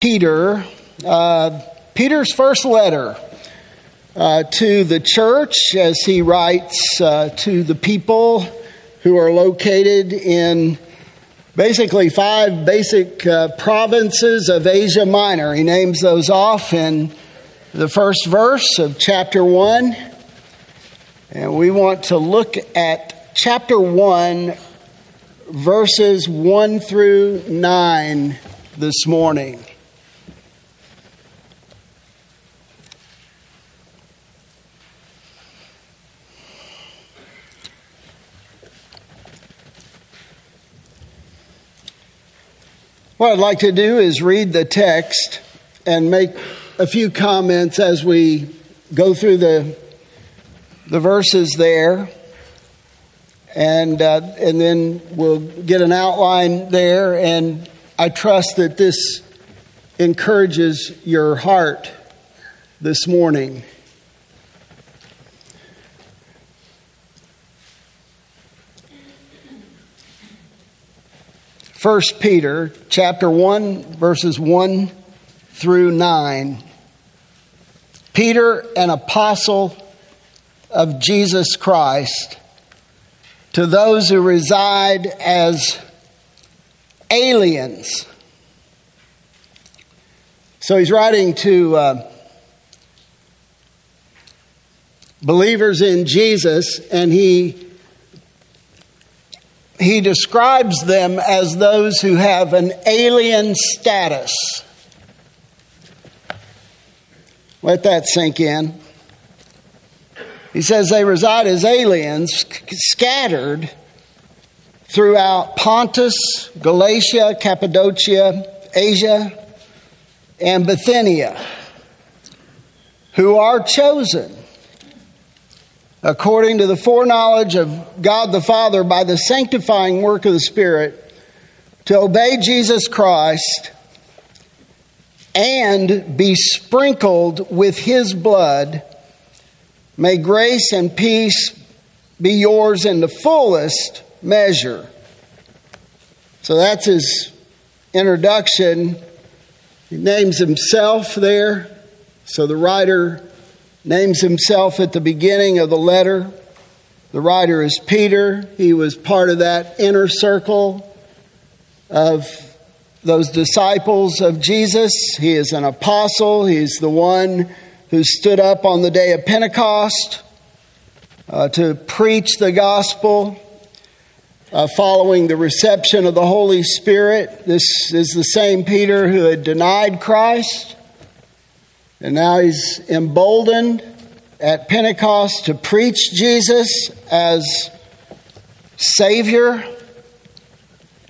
Peter, uh, Peter's first letter uh, to the church as he writes uh, to the people who are located in basically five basic uh, provinces of Asia Minor. He names those off in the first verse of chapter 1. And we want to look at chapter 1, verses 1 through 9 this morning. What I'd like to do is read the text and make a few comments as we go through the, the verses there. And, uh, and then we'll get an outline there. And I trust that this encourages your heart this morning. 1 Peter chapter 1 verses 1 through 9. Peter, an apostle of Jesus Christ, to those who reside as aliens. So he's writing to uh, believers in Jesus, and he he describes them as those who have an alien status. Let that sink in. He says they reside as aliens scattered throughout Pontus, Galatia, Cappadocia, Asia, and Bithynia, who are chosen according to the foreknowledge of God the Father by the sanctifying work of the Spirit, to obey Jesus Christ and be sprinkled with his blood, may grace and peace be yours in the fullest measure. So that's his introduction. He names himself there. So the writer names himself at the beginning of the letter. The writer is Peter. He was part of that inner circle of those disciples of Jesus. He is an apostle. He's the one who stood up on the day of Pentecost uh, to preach the gospel. Uh, following the reception of the Holy Spirit. This is the same Peter who had denied Christ and now he's emboldened at Pentecost to preach Jesus as Savior.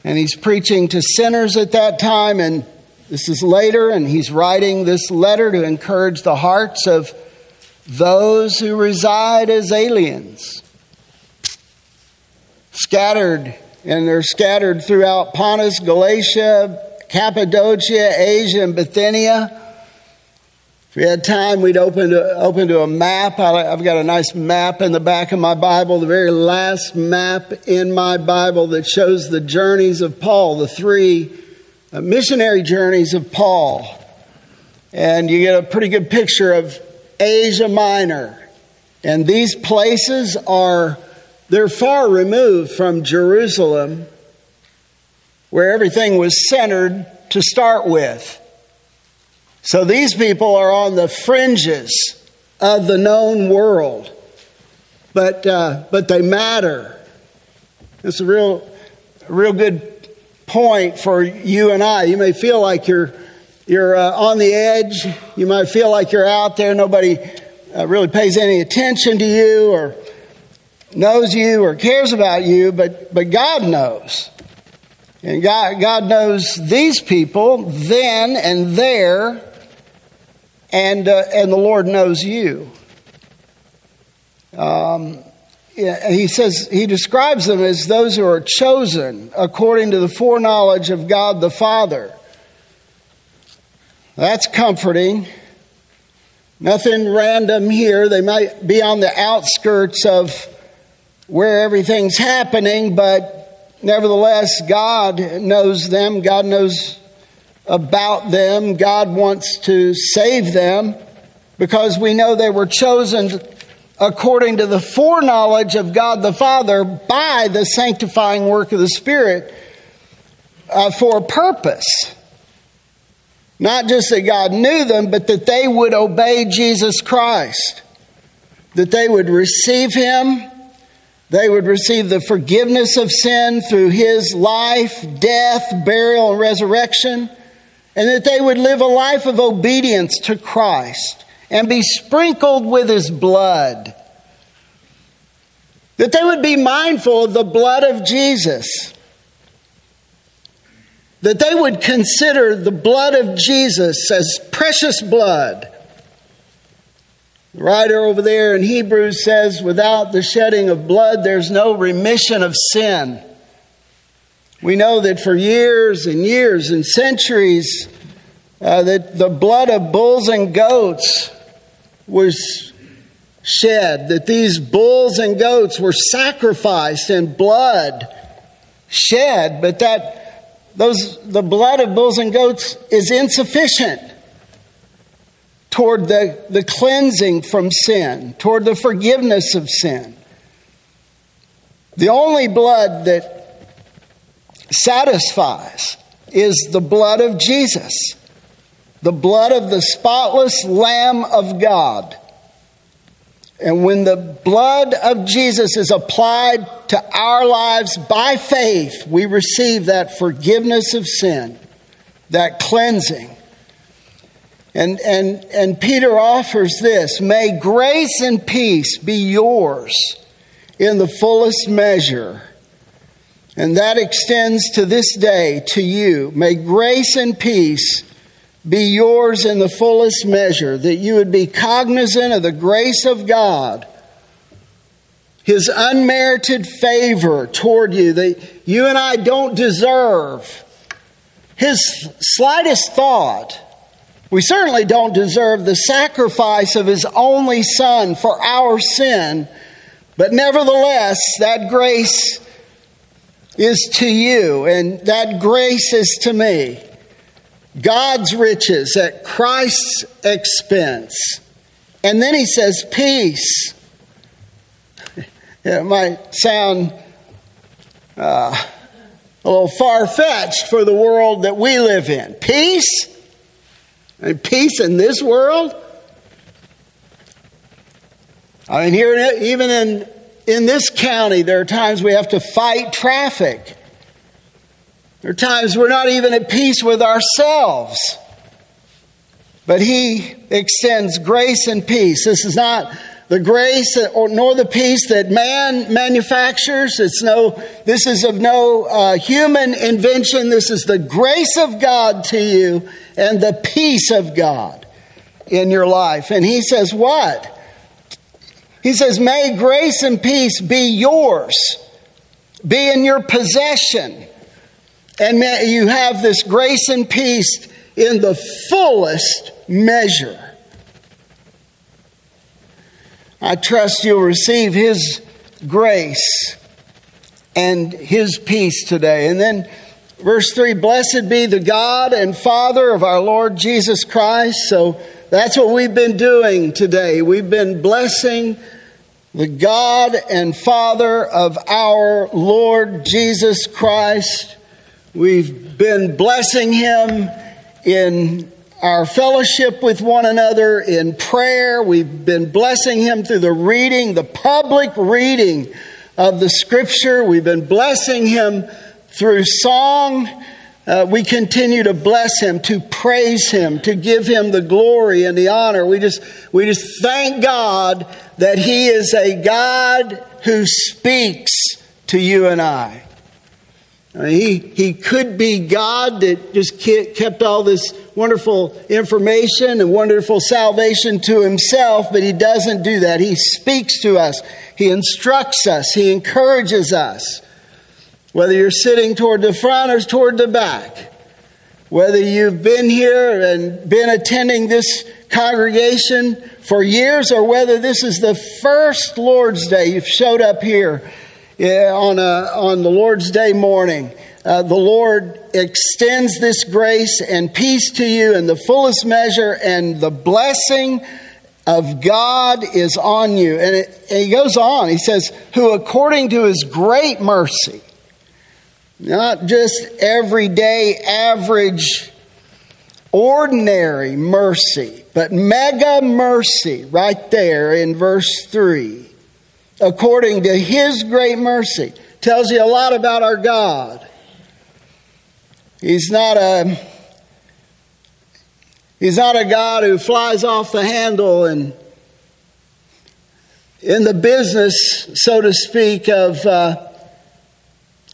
And he's preaching to sinners at that time. And this is later, and he's writing this letter to encourage the hearts of those who reside as aliens. Scattered, and they're scattered throughout Pontus, Galatia, Cappadocia, Asia, and Bithynia we had time, we'd open to, open to a map. I've got a nice map in the back of my Bible, the very last map in my Bible that shows the journeys of Paul, the three uh, missionary journeys of Paul. And you get a pretty good picture of Asia Minor. And these places are, they're far removed from Jerusalem, where everything was centered to start with. So these people are on the fringes of the known world, but, uh, but they matter. It's a real, real good point for you and I. You may feel like you're, you're uh, on the edge, you might feel like you're out there, nobody uh, really pays any attention to you or knows you or cares about you, but, but God knows. And God, God knows these people then and there and, uh, and the Lord knows you. Um, he says, he describes them as those who are chosen according to the foreknowledge of God the Father. That's comforting. Nothing random here. They might be on the outskirts of where everything's happening, but nevertheless, God knows them. God knows about them. God wants to save them because we know they were chosen according to the foreknowledge of God the Father by the sanctifying work of the Spirit uh, for a purpose. Not just that God knew them, but that they would obey Jesus Christ, that they would receive Him, they would receive the forgiveness of sin through His life, death, burial, and resurrection, and that they would live a life of obedience to Christ and be sprinkled with His blood. That they would be mindful of the blood of Jesus that they would consider the blood of Jesus as precious blood. The writer over there in Hebrews says, without the shedding of blood, there's no remission of sin. We know that for years and years and centuries, uh, that the blood of bulls and goats was shed, that these bulls and goats were sacrificed and blood shed, but that those, the blood of bulls and goats is insufficient toward the, the cleansing from sin, toward the forgiveness of sin. The only blood that satisfies is the blood of Jesus, the blood of the spotless Lamb of God. And when the blood of Jesus is applied to our lives by faith, we receive that forgiveness of sin, that cleansing. And, and, and Peter offers this May grace and peace be yours in the fullest measure. And that extends to this day to you. May grace and peace be yours in the fullest measure, that you would be cognizant of the grace of God, His unmerited favor toward you that you and I don't deserve, His slightest thought. We certainly don't deserve the sacrifice of His only Son for our sin, but nevertheless, that grace is to you, and that grace is to me. God's riches at Christ's expense. And then he says, peace. It might sound uh, a little far fetched for the world that we live in. Peace? And peace in this world? I mean, here, even in, in this county, there are times we have to fight traffic there are times we're not even at peace with ourselves. But He extends grace and peace. This is not the grace or nor the peace that man manufactures. It's no. This is of no uh, human invention. This is the grace of God to you and the peace of God in your life. And He says, "What?" He says, "May grace and peace be yours, be in your possession." And may you have this grace and peace in the fullest measure. I trust you'll receive His grace and His peace today. And then, verse 3 Blessed be the God and Father of our Lord Jesus Christ. So that's what we've been doing today. We've been blessing the God and Father of our Lord Jesus Christ. We've been blessing him in our fellowship with one another in prayer. We've been blessing him through the reading, the public reading of the scripture. We've been blessing him through song. Uh, we continue to bless him, to praise him, to give him the glory and the honor. We just, we just thank God that he is a God who speaks to you and I. He, he could be God that just kept all this wonderful information and wonderful salvation to himself, but he doesn't do that. He speaks to us, he instructs us, he encourages us. Whether you're sitting toward the front or toward the back, whether you've been here and been attending this congregation for years or whether this is the first Lord's Day you've showed up here on, a, on the Lord's Day morning. uh, the Lord extends this grace and peace to you in the fullest measure, and the blessing of God is on you. And, it, and he goes on, he says, Who according to his great mercy, not just everyday, average, ordinary mercy, but mega mercy right there in verse 3. According to his great mercy. Tells you a lot about our God. He's not a He's not a God who flies off the handle and in the business, so to speak, of uh,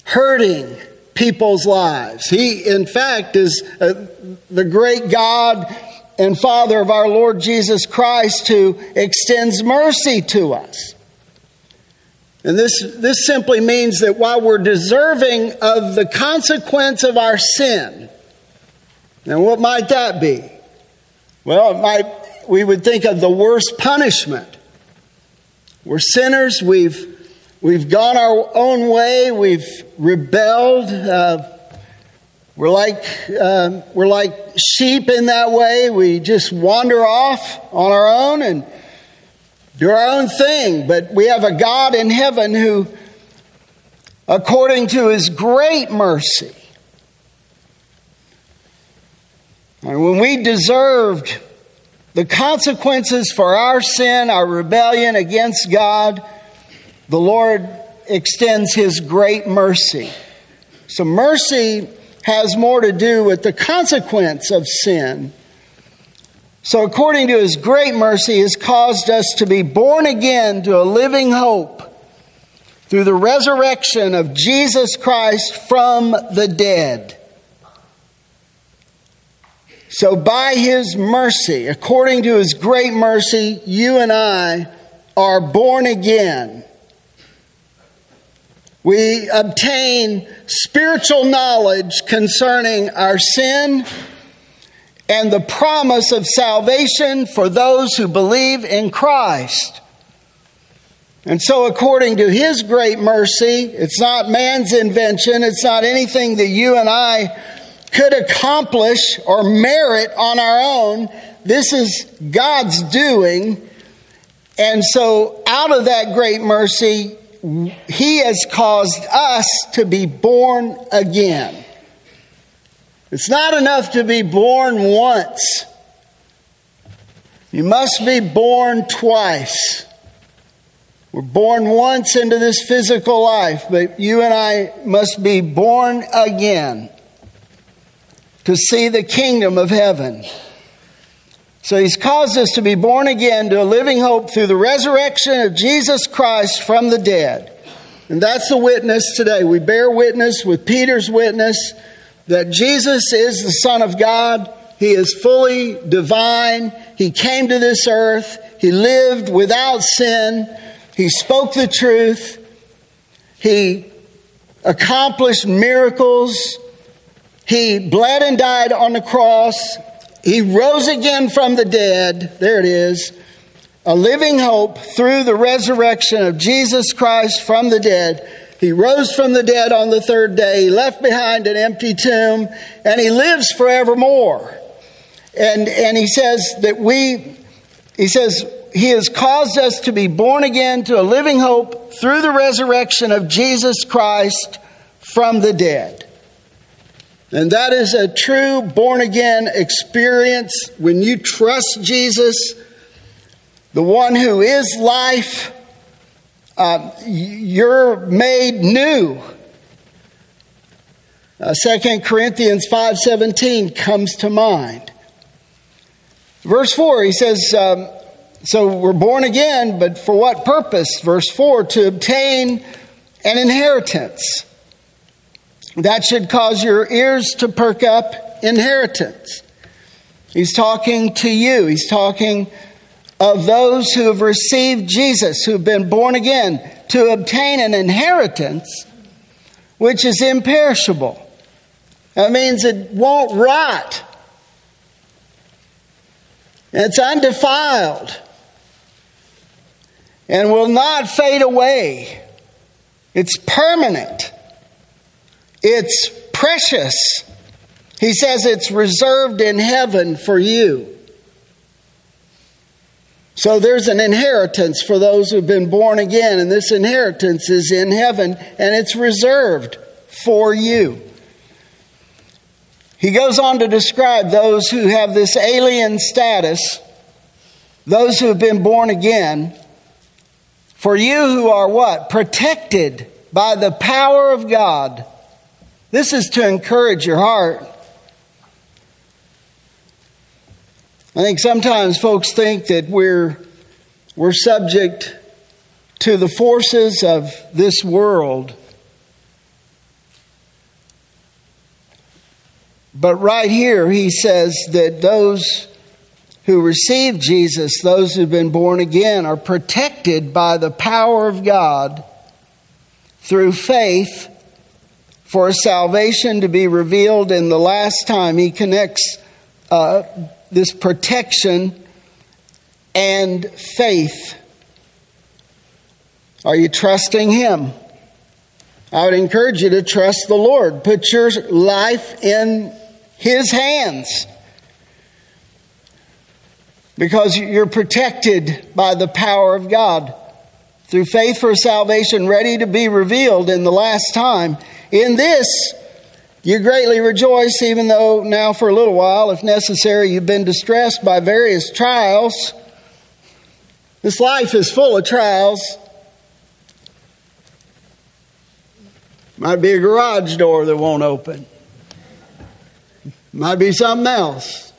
hurting people's lives. He, in fact, is uh, the great God and Father of our Lord Jesus Christ who extends mercy to us. And this, this simply means that while we're deserving of the consequence of our sin, and what might that be? Well, it might, we would think of the worst punishment. We're sinners, we've, we've gone our own way, we've rebelled. Uh, we're like, uh, we're like sheep in that way. We just wander off on our own and do our own thing, but we have a God in heaven who, according to his great mercy, when we deserved the consequences for our sin, our rebellion against God, the Lord extends his great mercy. So, mercy has more to do with the consequence of sin so, according to his great mercy, has caused us to be born again to a living hope through the resurrection of Jesus Christ from the dead. So, by his mercy, according to his great mercy, you and I are born again. We obtain spiritual knowledge concerning our sin and the promise of salvation for those who believe in Christ. And so, according to His great mercy, it's not man's invention, it's not anything that you and I could accomplish or merit on our own. This is God's doing. And so, out of that great mercy, He has caused us to be born again. It's not enough to be born once. You must be born twice. We're born once into this physical life, but you and I must be born again to see the kingdom of heaven. So he's caused us to be born again to a living hope through the resurrection of Jesus Christ from the dead. And that's the witness today. We bear witness with Peter's witness that Jesus is the Son of God. He is fully divine. He came to this earth. He lived without sin. He spoke the truth. He accomplished miracles. He bled and died on the cross. He rose again from the dead. There it is. A living hope through the resurrection of Jesus Christ from the dead. He rose from the dead on the third day. He left behind an empty tomb, and he lives forevermore. And, and he says that we, he says, he has caused us to be born again to a living hope through the resurrection of Jesus Christ from the dead. And that is a true born again experience when you trust Jesus, the one who is life uh, you're made new. Uh, 2 Corinthians 5.17 comes to mind. Verse 4, he says, um, so we're born again, but for what purpose? Verse 4, to obtain an inheritance. That should cause your ears to perk up inheritance. He's talking to you. He's talking of those who have received Jesus, who've been born again, to obtain an inheritance which is imperishable. That means it won't rot. It's undefiled and will not fade away. It's permanent. It's precious. He says it's reserved in heaven for you. So there's an inheritance for those who've been born again, and this inheritance is in heaven and it's reserved for you. He goes on to describe those who have this alien status, those who have been born again. For you who are what? Protected by the power of God. This is to encourage your heart. I think sometimes folks think that we're, we're subject to the forces of this world. But right here, he says that those who receive Jesus, those who've been born again, are protected by the power of God through faith for salvation to be revealed in the last time. He connects uh, this protection and faith. Are you trusting Him? I would encourage you to trust the Lord. Put your life in His hands because you're protected by the power of God through faith for salvation ready to be revealed in the last time. In this, you greatly rejoice, even though now for a little while, if necessary, you've been distressed by various trials. This life is full of trials. Might be a garage door that won't open. Might be something else.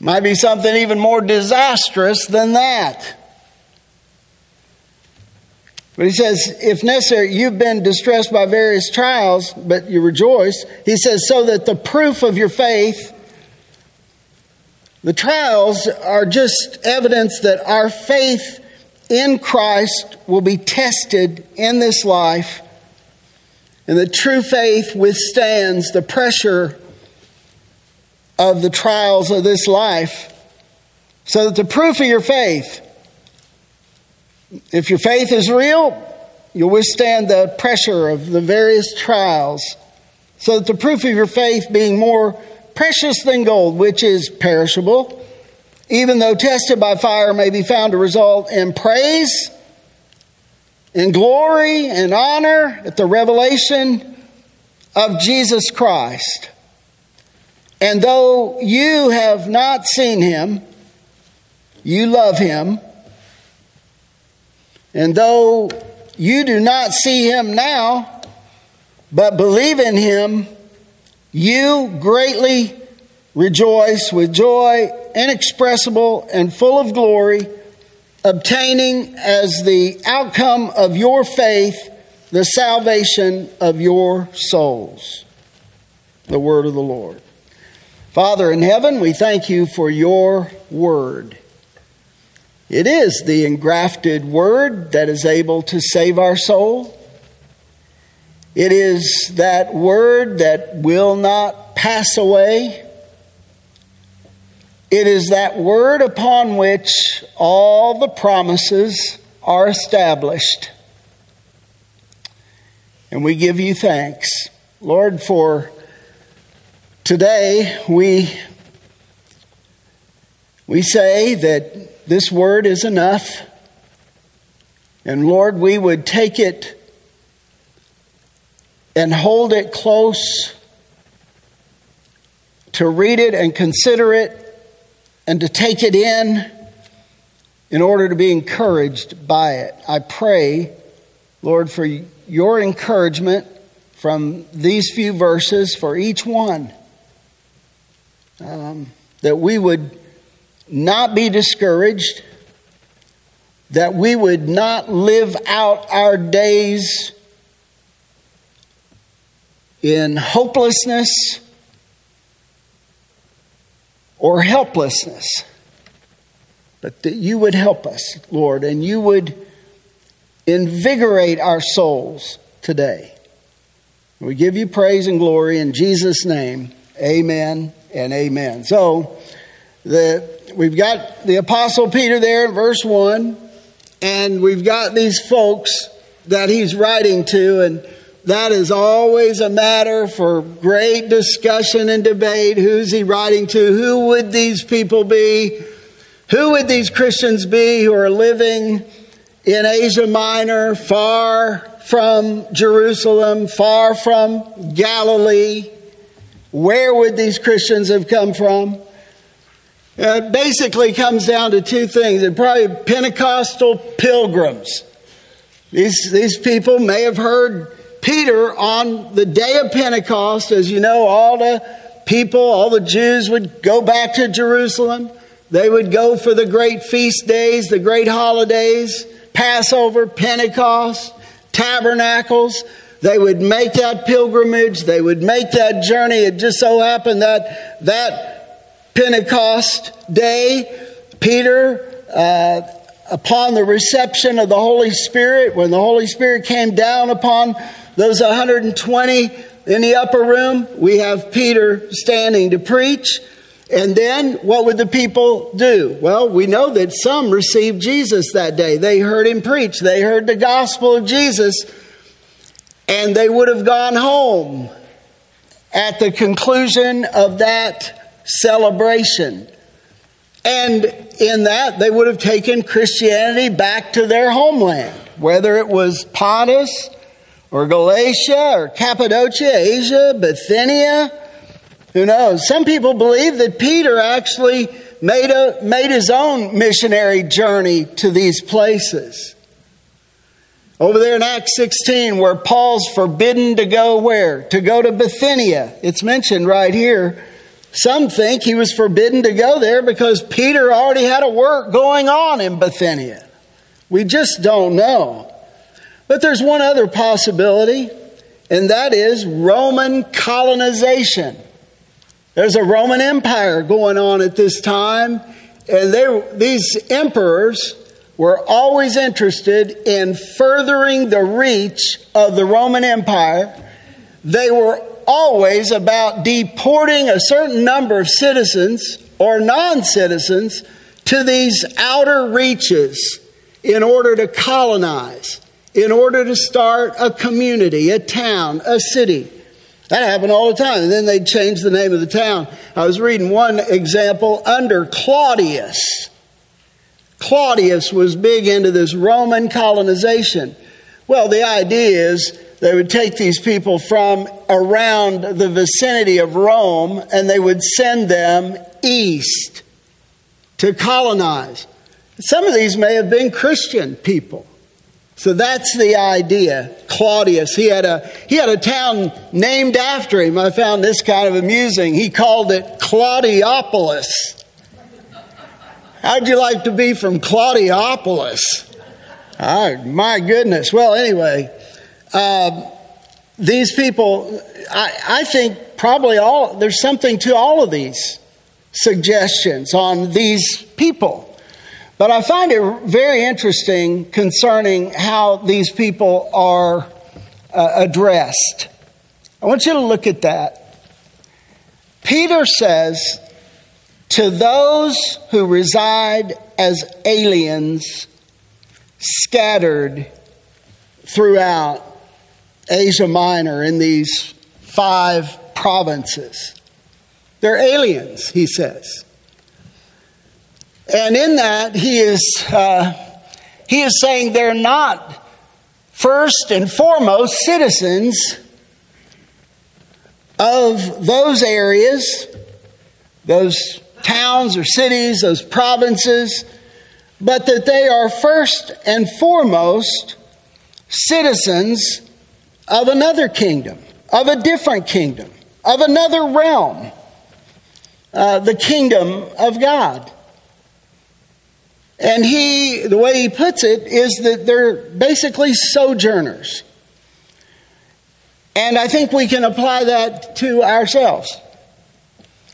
Might be something even more disastrous than that. But he says, if necessary, you've been distressed by various trials, but you rejoice. He says, so that the proof of your faith, the trials are just evidence that our faith in Christ will be tested in this life. And the true faith withstands the pressure of the trials of this life. So that the proof of your faith, if your faith is real, you'll withstand the pressure of the various trials. So that the proof of your faith being more precious than gold, which is perishable, even though tested by fire, may be found to result in praise, in glory, and honor at the revelation of Jesus Christ. And though you have not seen him, you love him. And though you do not see him now, but believe in him, you greatly rejoice with joy inexpressible and full of glory, obtaining as the outcome of your faith the salvation of your souls. The word of the Lord. Father in heaven, we thank you for your word. It is the engrafted word that is able to save our soul. It is that word that will not pass away. It is that word upon which all the promises are established. And we give you thanks, Lord, for today we, we say that this word is enough. And Lord, we would take it and hold it close, to read it and consider it, and to take it in in order to be encouraged by it. I pray, Lord, for your encouragement from these few verses for each one. Um, that we would not be discouraged, that we would not live out our days in hopelessness or helplessness, but that you would help us, Lord, and you would invigorate our souls today. We give you praise and glory in Jesus' name. Amen and amen. So, the we've got the Apostle Peter there in verse 1, and we've got these folks that he's writing to, and that is always a matter for great discussion and debate. Who's he writing to? Who would these people be? Who would these Christians be who are living in Asia Minor, far from Jerusalem, far from Galilee? Where would these Christians have come from? Uh, it basically comes down to two things. They're probably Pentecostal pilgrims. These, these people may have heard Peter on the day of Pentecost. As you know, all the people, all the Jews would go back to Jerusalem. They would go for the great feast days, the great holidays, Passover, Pentecost, tabernacles. They would make that pilgrimage, they would make that journey. It just so happened that that Pentecost day, Peter, uh, upon the reception of the Holy Spirit, when the Holy Spirit came down upon those 120 in the upper room, we have Peter standing to preach. And then what would the people do? Well, we know that some received Jesus that day. They heard him preach, they heard the gospel of Jesus, and they would have gone home at the conclusion of that celebration. And in that, they would have taken Christianity back to their homeland, whether it was Pontus or Galatia or Cappadocia, Asia, Bithynia who knows? Some people believe that Peter actually made, a, made his own missionary journey to these places. Over there in Acts 16, where Paul's forbidden to go where? To go to Bithynia. It's mentioned right here. Some think he was forbidden to go there because Peter already had a work going on in Bithynia. We just don't know. But there's one other possibility, and that is Roman colonization. There's a Roman Empire going on at this time, and they, these emperors were always interested in furthering the reach of the Roman Empire. They were always about deporting a certain number of citizens or non citizens to these outer reaches in order to colonize, in order to start a community, a town, a city. That happened all the time. And then they'd change the name of the town. I was reading one example under Claudius. Claudius was big into this Roman colonization. Well, the idea is they would take these people from around the vicinity of Rome and they would send them east to colonize. Some of these may have been Christian people. So that's the idea. Claudius, he had a he had a town named after him. I found this kind of amusing. He called it Claudiopolis. How'd you like to be from Claudiopolis? Oh, ah, my goodness. Well, anyway, uh, these people, I, I think probably all there's something to all of these suggestions on these people. But I find it very interesting concerning how these people are uh, addressed. I want you to look at that. Peter says, To those who reside as aliens scattered throughout Asia Minor in these five provinces, they're aliens, he says. And in that, he is, uh, he is saying they're not first and foremost citizens of those areas, those towns or cities, those provinces, but that they are first and foremost citizens of another kingdom, of a different kingdom, of another realm, uh, the kingdom of God. And he, the way he puts it, is that they're basically sojourners. And I think we can apply that to ourselves.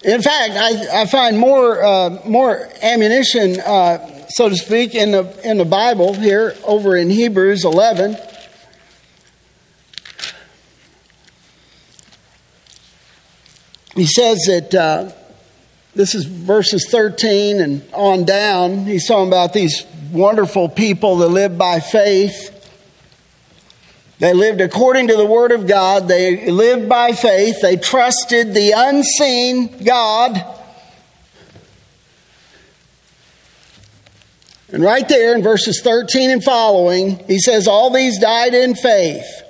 In fact, I, I find more, uh, more ammunition, uh, so to speak, in the, in the Bible here over in Hebrews 11. He says that. Uh, this is verses 13 and on down. He's talking about these wonderful people that live by faith. They lived according to the Word of God. They lived by faith. They trusted the unseen God. And right there in verses 13 and following, he says, All these died in faith.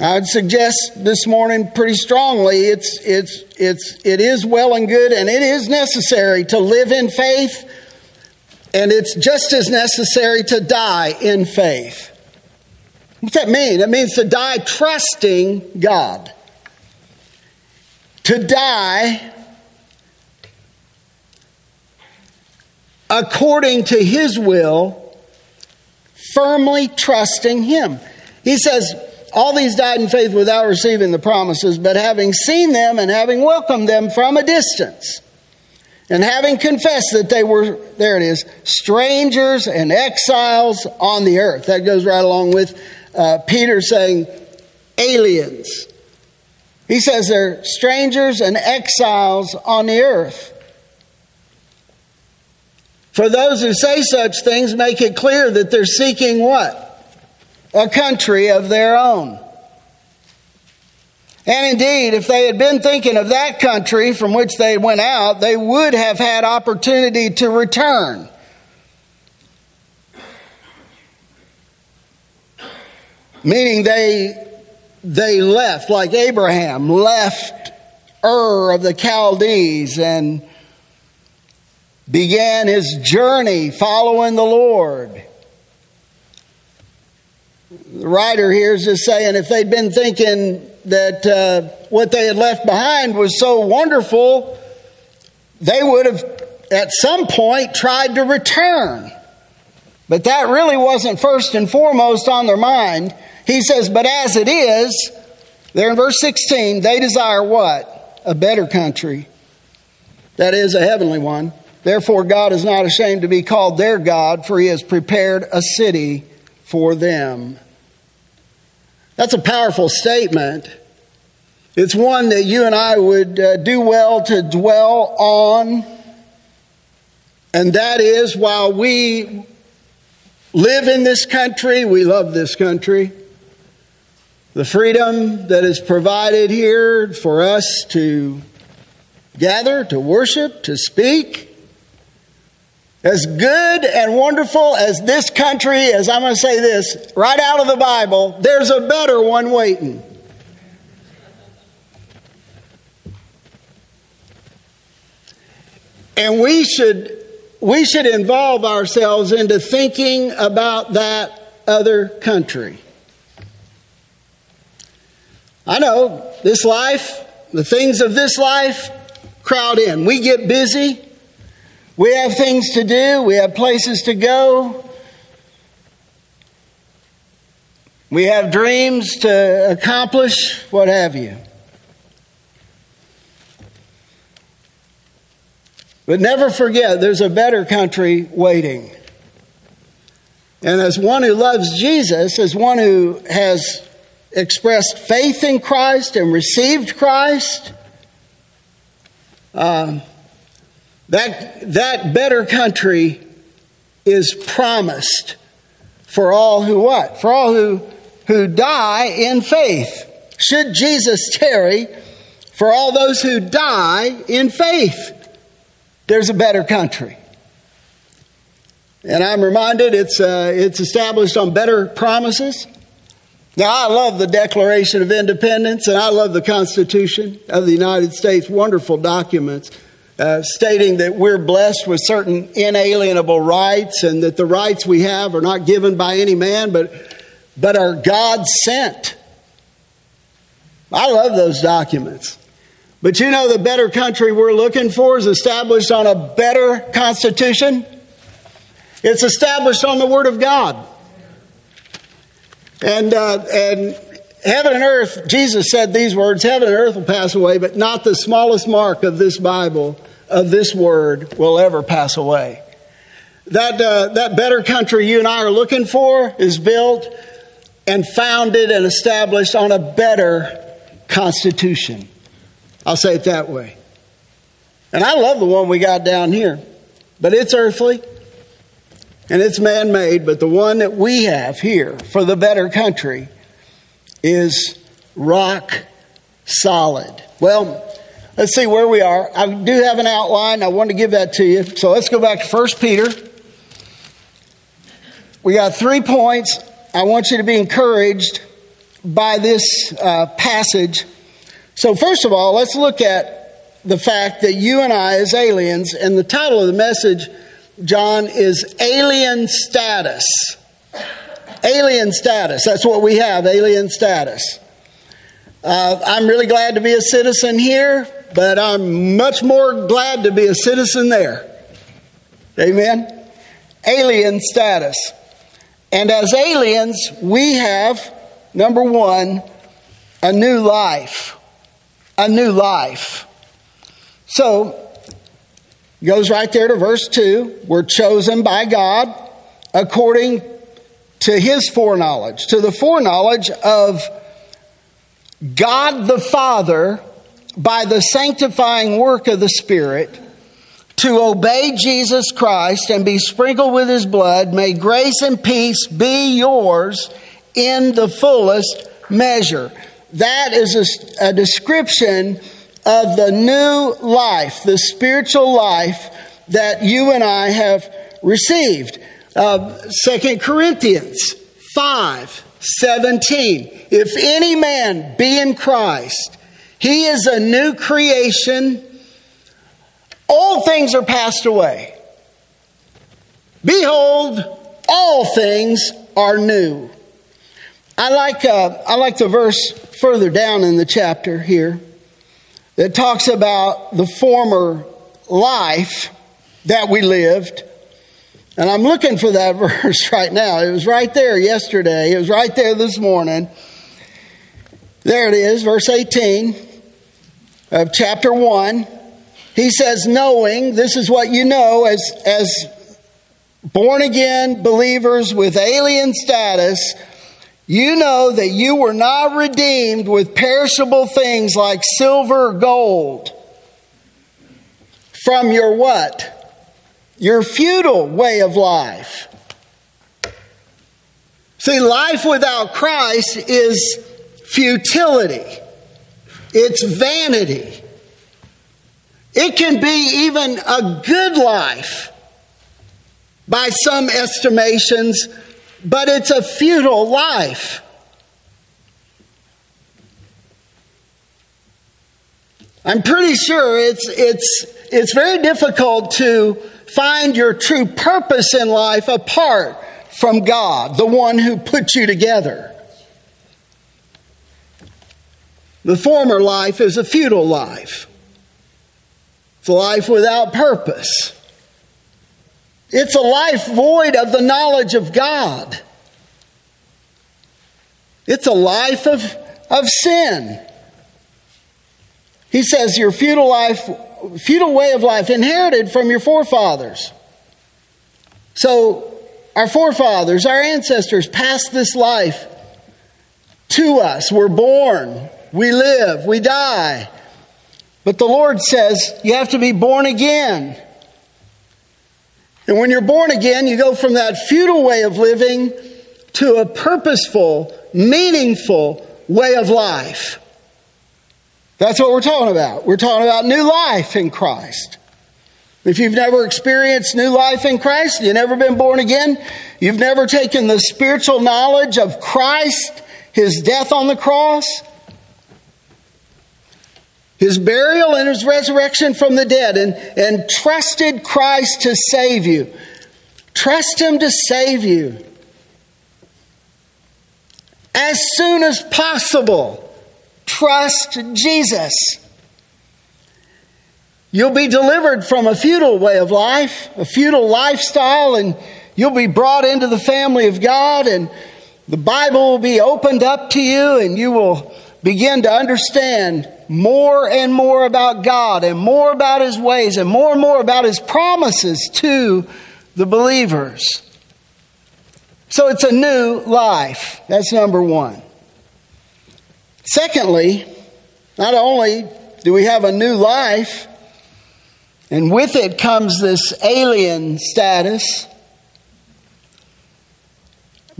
I'd suggest this morning pretty strongly it's, it's, it's, it is well and good and it is necessary to live in faith and it's just as necessary to die in faith. What's that mean? It means to die trusting God. To die according to His will, firmly trusting Him. He says, all these died in faith without receiving the promises, but having seen them and having welcomed them from a distance, and having confessed that they were, there it is, strangers and exiles on the earth. That goes right along with uh, Peter saying, aliens. He says they're strangers and exiles on the earth. For those who say such things, make it clear that they're seeking what? A country of their own. And indeed, if they had been thinking of that country from which they went out, they would have had opportunity to return. Meaning they, they left, like Abraham left Ur of the Chaldees and began his journey following the Lord. The writer here is just saying if they'd been thinking that uh, what they had left behind was so wonderful, they would have at some point tried to return. But that really wasn't first and foremost on their mind. He says, But as it is, there in verse 16, they desire what? A better country. That is, a heavenly one. Therefore, God is not ashamed to be called their God, for he has prepared a city for them. That's a powerful statement. It's one that you and I would uh, do well to dwell on. And that is while we live in this country, we love this country. The freedom that is provided here for us to gather, to worship, to speak, as good and wonderful as this country is, I'm going to say this right out of the Bible, there's a better one waiting. And we should, we should involve ourselves into thinking about that other country. I know this life, the things of this life crowd in. We get busy. We have things to do, we have places to go. We have dreams to accomplish, what have you. But never forget, there's a better country waiting. And as one who loves Jesus, as one who has expressed faith in Christ and received Christ, um, that, that better country is promised for all who what? For all who, who die in faith. Should Jesus tarry, for all those who die in faith, there's a better country. And I'm reminded it's, uh, it's established on better promises. Now, I love the Declaration of Independence and I love the Constitution of the United States, wonderful documents uh, stating that we're blessed with certain inalienable rights and that the rights we have are not given by any man but, but are God sent. I love those documents. But you know, the better country we're looking for is established on a better constitution. It's established on the Word of God. And, uh, and heaven and earth, Jesus said these words Heaven and earth will pass away, but not the smallest mark of this Bible of this word will ever pass away. That, uh, that better country you and I are looking for is built and founded and established on a better constitution. I'll say it that way. And I love the one we got down here, but it's earthly. and it's man made, but the one that we have here for the better country is rock solid. Well, let's see where we are. I do have an outline. I want to give that to you. So let's go back to 1 Peter. We got three points. I want you to be encouraged by this uh, passage. So, first of all, let's look at the fact that you and I, as aliens, and the title of the message, John, is Alien Status. Alien status. That's what we have, alien status. Uh, I'm really glad to be a citizen here, but I'm much more glad to be a citizen there. Amen? Alien status. And as aliens, we have, number one, a new life. A new life. So, goes right there to verse 2. We're chosen by God according to his foreknowledge, to the foreknowledge of God the Father by the sanctifying work of the Spirit to obey Jesus Christ and be sprinkled with his blood, may grace and peace be yours in the fullest measure. That is a, a description of the new life, the spiritual life that you and I have received. Uh, 2 Corinthians 5 17. If any man be in Christ, he is a new creation all things are passed away. Behold, all things are new. I like, uh, I like the verse further down in the chapter here that talks about the former life that we lived. And I'm looking for that verse right now. It was right there yesterday, it was right there this morning. There it is, verse 18 of chapter 1. He says, knowing, this is what you know as, as born again believers with alien status, you know that you were not redeemed with perishable things like silver or gold from your what? Your futile way of life. See, life without Christ is futility. It's vanity. It can be even a good life by some estimations, but it's a futile life. I'm pretty sure it's, it's, it's very difficult to find your true purpose in life apart from God, the one who put you together. The former life is a futile life. It's a life without purpose. It's a life void of the knowledge of God. It's a life of, of sin. He says your futile life, futile way of life inherited from your forefathers. So our forefathers, our ancestors passed this life to us. We're born, we live, we die. But the Lord says you have to be born again. And when you're born again, you go from that futile way of living to a purposeful, meaningful way of life. That's what we're talking about. We're talking about new life in Christ. If you've never experienced new life in Christ, you've never been born again, you've never taken the spiritual knowledge of Christ, His death on the cross, his burial and his resurrection from the dead and, and trusted Christ to save you. Trust him to save you. As soon as possible, trust Jesus. You'll be delivered from a futile way of life, a futile lifestyle, and you'll be brought into the family of God, and the Bible will be opened up to you, and you will begin to understand more and more about God and more about His ways and more and more about His promises to the believers. So it's a new life. That's number one. Secondly, not only do we have a new life, and with it comes this alien status,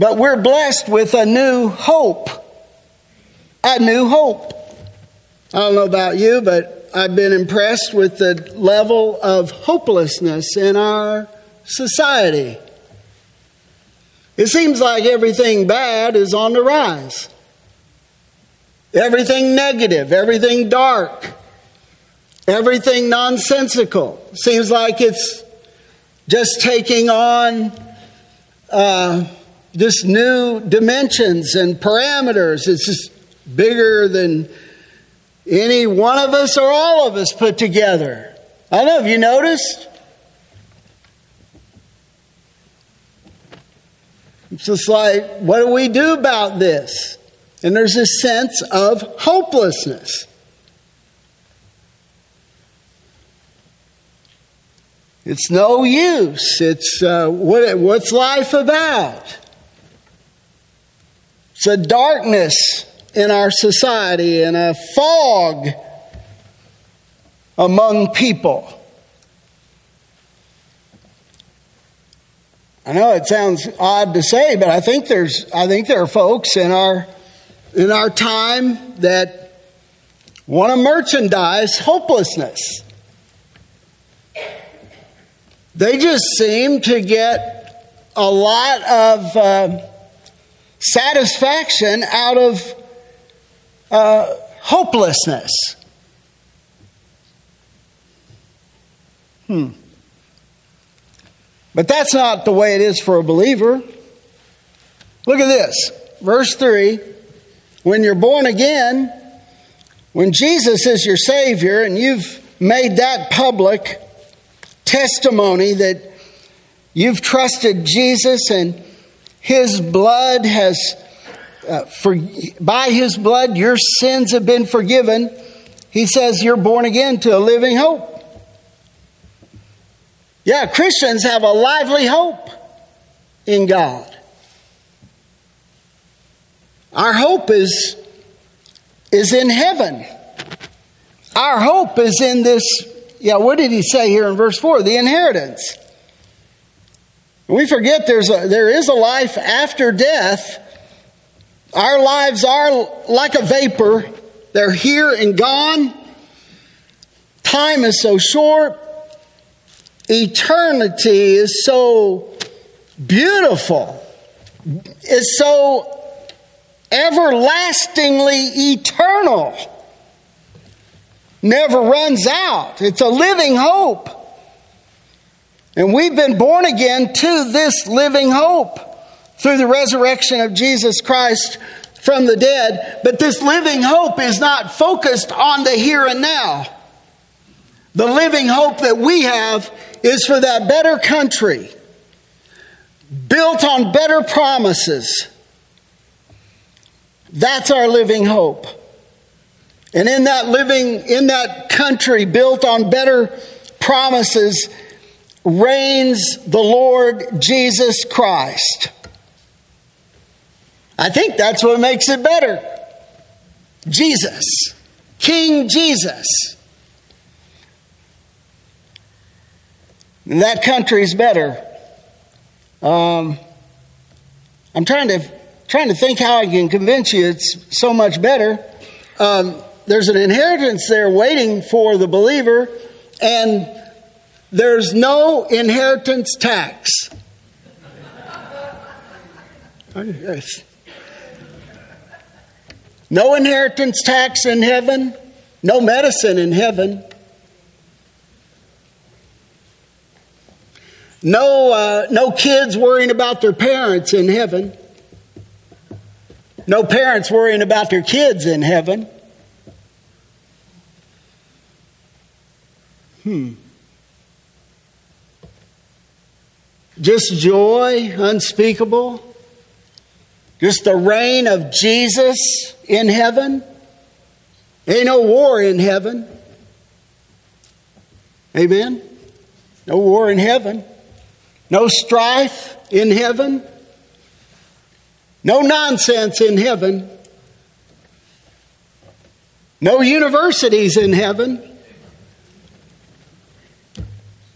But we're blessed with a new hope. A new hope. I don't know about you, but I've been impressed with the level of hopelessness in our society. It seems like everything bad is on the rise. Everything negative, everything dark, everything nonsensical. Seems like it's just taking on uh, this new dimensions and parameters. It's just bigger than any one of us or all of us put together. I don't know, have you noticed? It's just like, what do we do about this? And there's a sense of hopelessness. It's no use. It's uh, what, what's life about? It's a darkness in our society and a fog among people. I know it sounds odd to say, but I think there's I think there are folks in our in our time that want to merchandise hopelessness. They just seem to get a lot of uh, satisfaction out of uh, hopelessness. Hmm. But that's not the way it is for a believer. Look at this. Verse 3 When you're born again, when Jesus is your Savior and you've made that public testimony that you've trusted Jesus and His blood has, uh, for, by His blood, your sins have been forgiven. He says you're born again to a living hope. Yeah, Christians have a lively hope in God. Our hope is, is in heaven. Our hope is in this, yeah, what did he say here in verse 4? The inheritance. We forget there's a, there is a life after death. Our lives are like a vapor, they're here and gone. Time is so short. Eternity is so beautiful. It's so everlastingly eternal. Never runs out. It's a living hope. And we've been born again to this living hope through the resurrection of Jesus Christ from the dead. But this living hope is not focused on the here and now. The living hope that we have is for that better country, built on better promises. That's our living hope. And in that living, in that country built on better promises, reigns the Lord Jesus Christ. I think that's what makes it better. Jesus, King Jesus. that country's better. Um, I'm trying to trying to think how I can convince you it's so much better. Um, there's an inheritance there waiting for the believer, and there's no inheritance tax. No inheritance tax in heaven, no medicine in heaven. No, uh, no kids worrying about their parents in heaven. No parents worrying about their kids in heaven. Hmm. Just joy unspeakable. Just the reign of Jesus in heaven. Ain't no war in heaven. Amen? No war in heaven. No strife in heaven. No nonsense in heaven. No universities in heaven.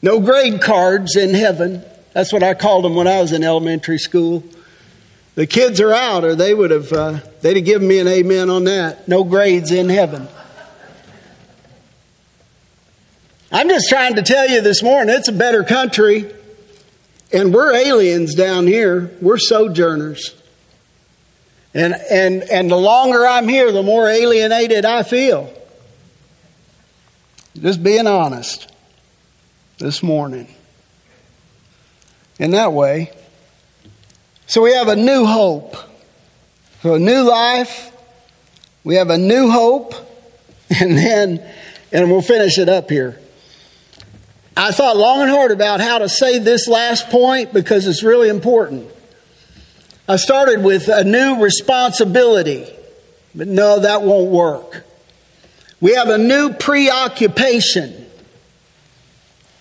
No grade cards in heaven. That's what I called them when I was in elementary school. The kids are out, or they would have uh, they'd have given me an amen on that. No grades in heaven. I'm just trying to tell you this morning, it's a better country, and we're aliens down here. We're sojourners. And, and, and the longer I'm here, the more alienated I feel. Just being honest this morning. In that way. So we have a new hope. So a new life. We have a new hope. And then, and we'll finish it up here. I thought long and hard about how to say this last point because it's really important. I started with a new responsibility, but no, that won't work. We have a new preoccupation.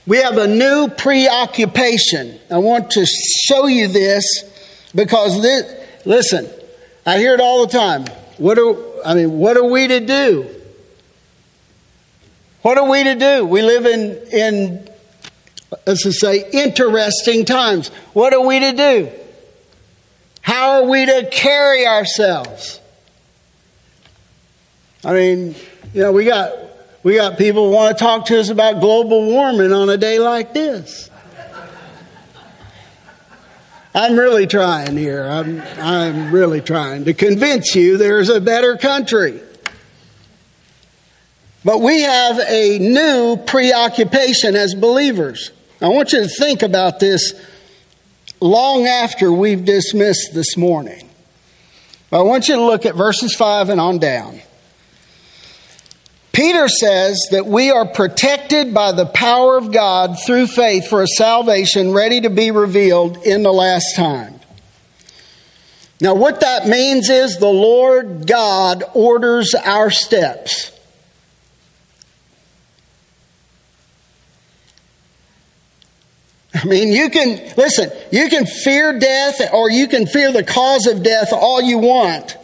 We have a new preoccupation. I want to show you this because this, listen, I hear it all the time. What are, I mean, what are we to do? What are we to do? We live in, in, let's just say, interesting times. What are we to do? How are we to carry ourselves? I mean, you know, we got we got people who want to talk to us about global warming on a day like this. I'm really trying here. I'm, I'm really trying to convince you there's a better country. But we have a new preoccupation as believers. I want you to think about this long after we've dismissed this morning. But I want you to look at verses 5 and on down. Peter says that we are protected by the power of God through faith for a salvation ready to be revealed in the last time. Now, what that means is the Lord God orders our steps. I mean, you can, listen, you can fear death or you can fear the cause of death all you want.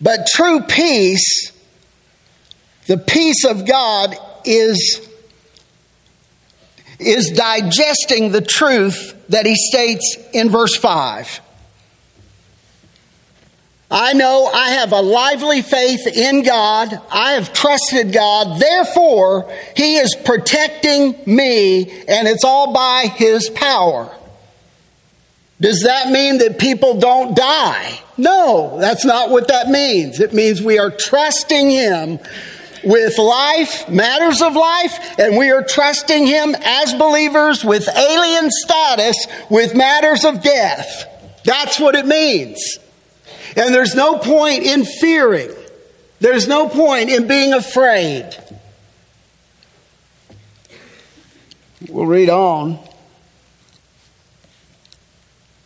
But true peace, the peace of God, is, is digesting the truth that he states in verse 5. I know I have a lively faith in God. I have trusted God. Therefore, He is protecting me, and it's all by His power. Does that mean that people don't die? No, that's not what that means. It means we are trusting Him with life, matters of life, and we are trusting Him as believers with alien status with matters of death. That's what it means. And there's no point in fearing. There's no point in being afraid. We'll read on.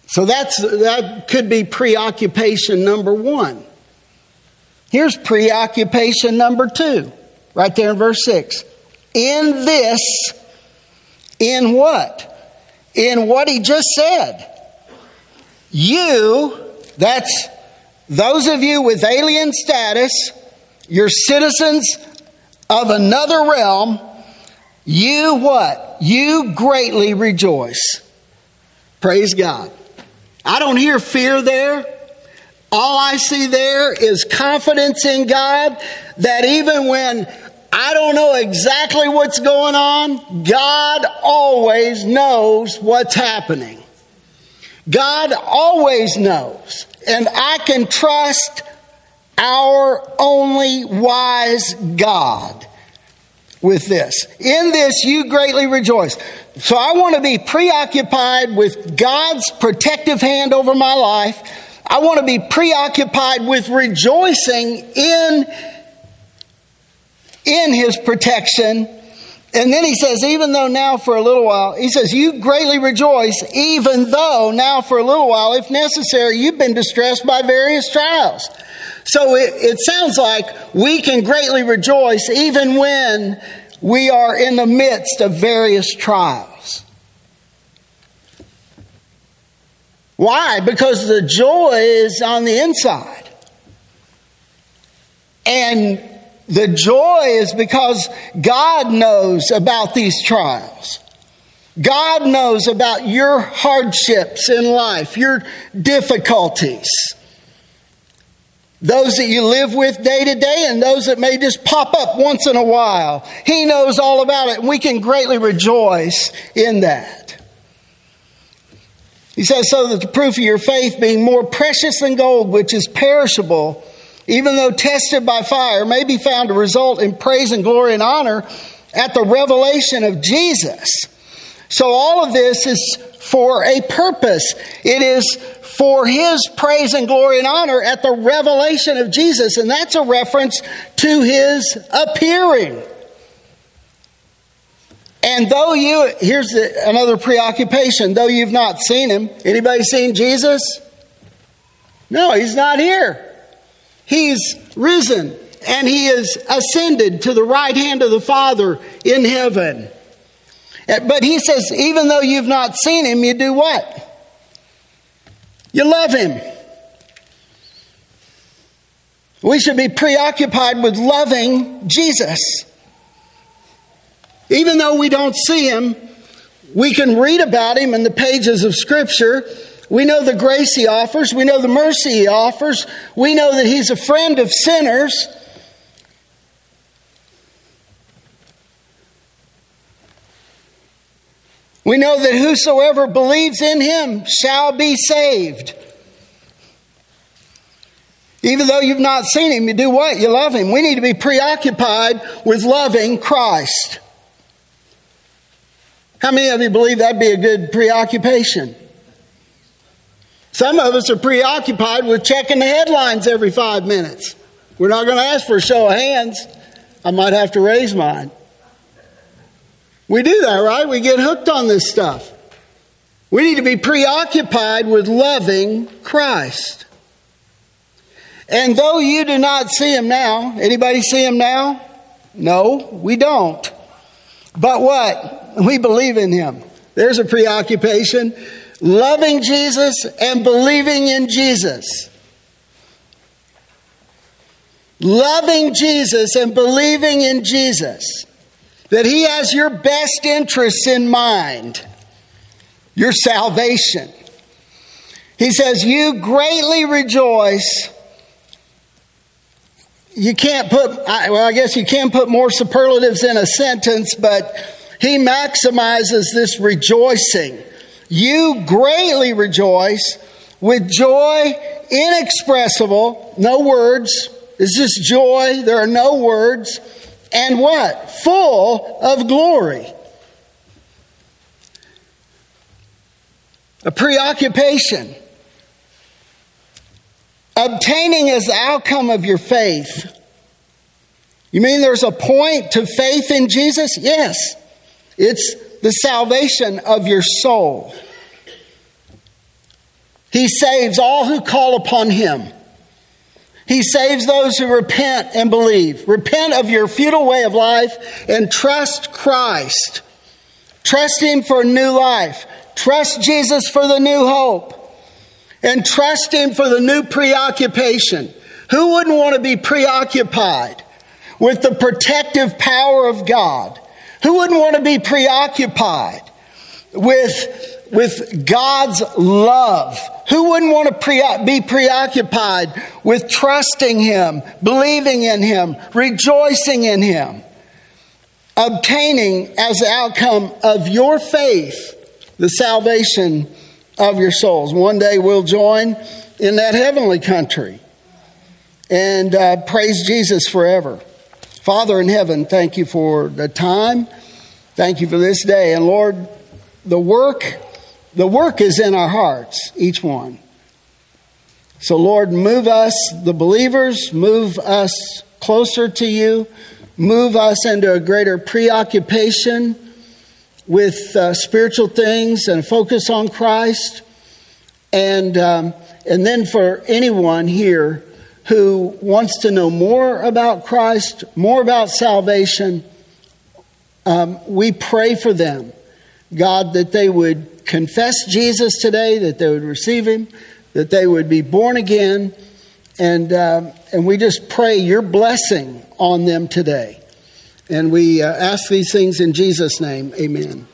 So that's that could be preoccupation number 1. Here's preoccupation number 2, right there in verse 6. In this in what? In what he just said. You, that's those of you with alien status, you're citizens of another realm, you what? You greatly rejoice. Praise God. I don't hear fear there. All I see there is confidence in God that even when I don't know exactly what's going on, God always knows what's happening. God always knows. And I can trust our only wise God with this. In this you greatly rejoice. So I want to be preoccupied with God's protective hand over my life. I want to be preoccupied with rejoicing in in his protection and then he says, even though now for a little while, he says, you greatly rejoice, even though now for a little while, if necessary, you've been distressed by various trials. So it, it sounds like we can greatly rejoice even when we are in the midst of various trials. Why? Because the joy is on the inside. And the joy is because God knows about these trials. God knows about your hardships in life, your difficulties. Those that you live with day to day and those that may just pop up once in a while. He knows all about it and we can greatly rejoice in that. He says, so that the proof of your faith being more precious than gold, which is perishable, even though tested by fire, may be found to result in praise and glory and honor at the revelation of Jesus. So all of this is for a purpose. It is for his praise and glory and honor at the revelation of Jesus. And that's a reference to his appearing. And though you, here's the, another preoccupation, though you've not seen him, anybody seen Jesus? No, he's not here. He's risen and he is ascended to the right hand of the Father in heaven. But he says, even though you've not seen him, you do what? You love him. We should be preoccupied with loving Jesus. Even though we don't see him, we can read about him in the pages of Scripture. We know the grace he offers. We know the mercy he offers. We know that he's a friend of sinners. We know that whosoever believes in him shall be saved. Even though you've not seen him, you do what? You love him. We need to be preoccupied with loving Christ. How many of you believe that'd be a good preoccupation? Some of us are preoccupied with checking the headlines every five minutes. We're not going to ask for a show of hands. I might have to raise mine. We do that, right? We get hooked on this stuff. We need to be preoccupied with loving Christ. And though you do not see him now, anybody see him now? No, we don't. But what? We believe in him. There's a preoccupation. Loving Jesus and believing in Jesus. Loving Jesus and believing in Jesus that He has your best interests in mind, your salvation. He says, You greatly rejoice. You can't put, well, I guess you can put more superlatives in a sentence, but he maximizes this rejoicing. You greatly rejoice with joy inexpressible, no words, it's just joy, there are no words and what? Full of glory. A preoccupation. Obtaining as the outcome of your faith. You mean there's a point to faith in Jesus? Yes. It's the salvation of your soul. He saves all who call upon him. He saves those who repent and believe. Repent of your futile way of life and trust Christ. Trust Him for new life. Trust Jesus for the new hope. And trust Him for the new preoccupation. Who wouldn't want to be preoccupied with the protective power of God? Who wouldn't want to be preoccupied with with God's love. Who wouldn't want to pre- be preoccupied with trusting Him, believing in Him, rejoicing in Him, obtaining as the outcome of your faith the salvation of your souls? One day we'll join in that heavenly country and uh, praise Jesus forever. Father in heaven, thank you for the time. Thank you for this day. And Lord, the work the work is in our hearts, each one. So, Lord, move us, the believers, move us closer to you, move us into a greater preoccupation with uh, spiritual things and focus on Christ. And, um, and then for anyone here who wants to know more about Christ, more about salvation, um, we pray for them, God, that they would confess Jesus today, that they would receive Him, that they would be born again, and uh, and we just pray your blessing on them today. And we uh, ask these things in Jesus' name. Amen.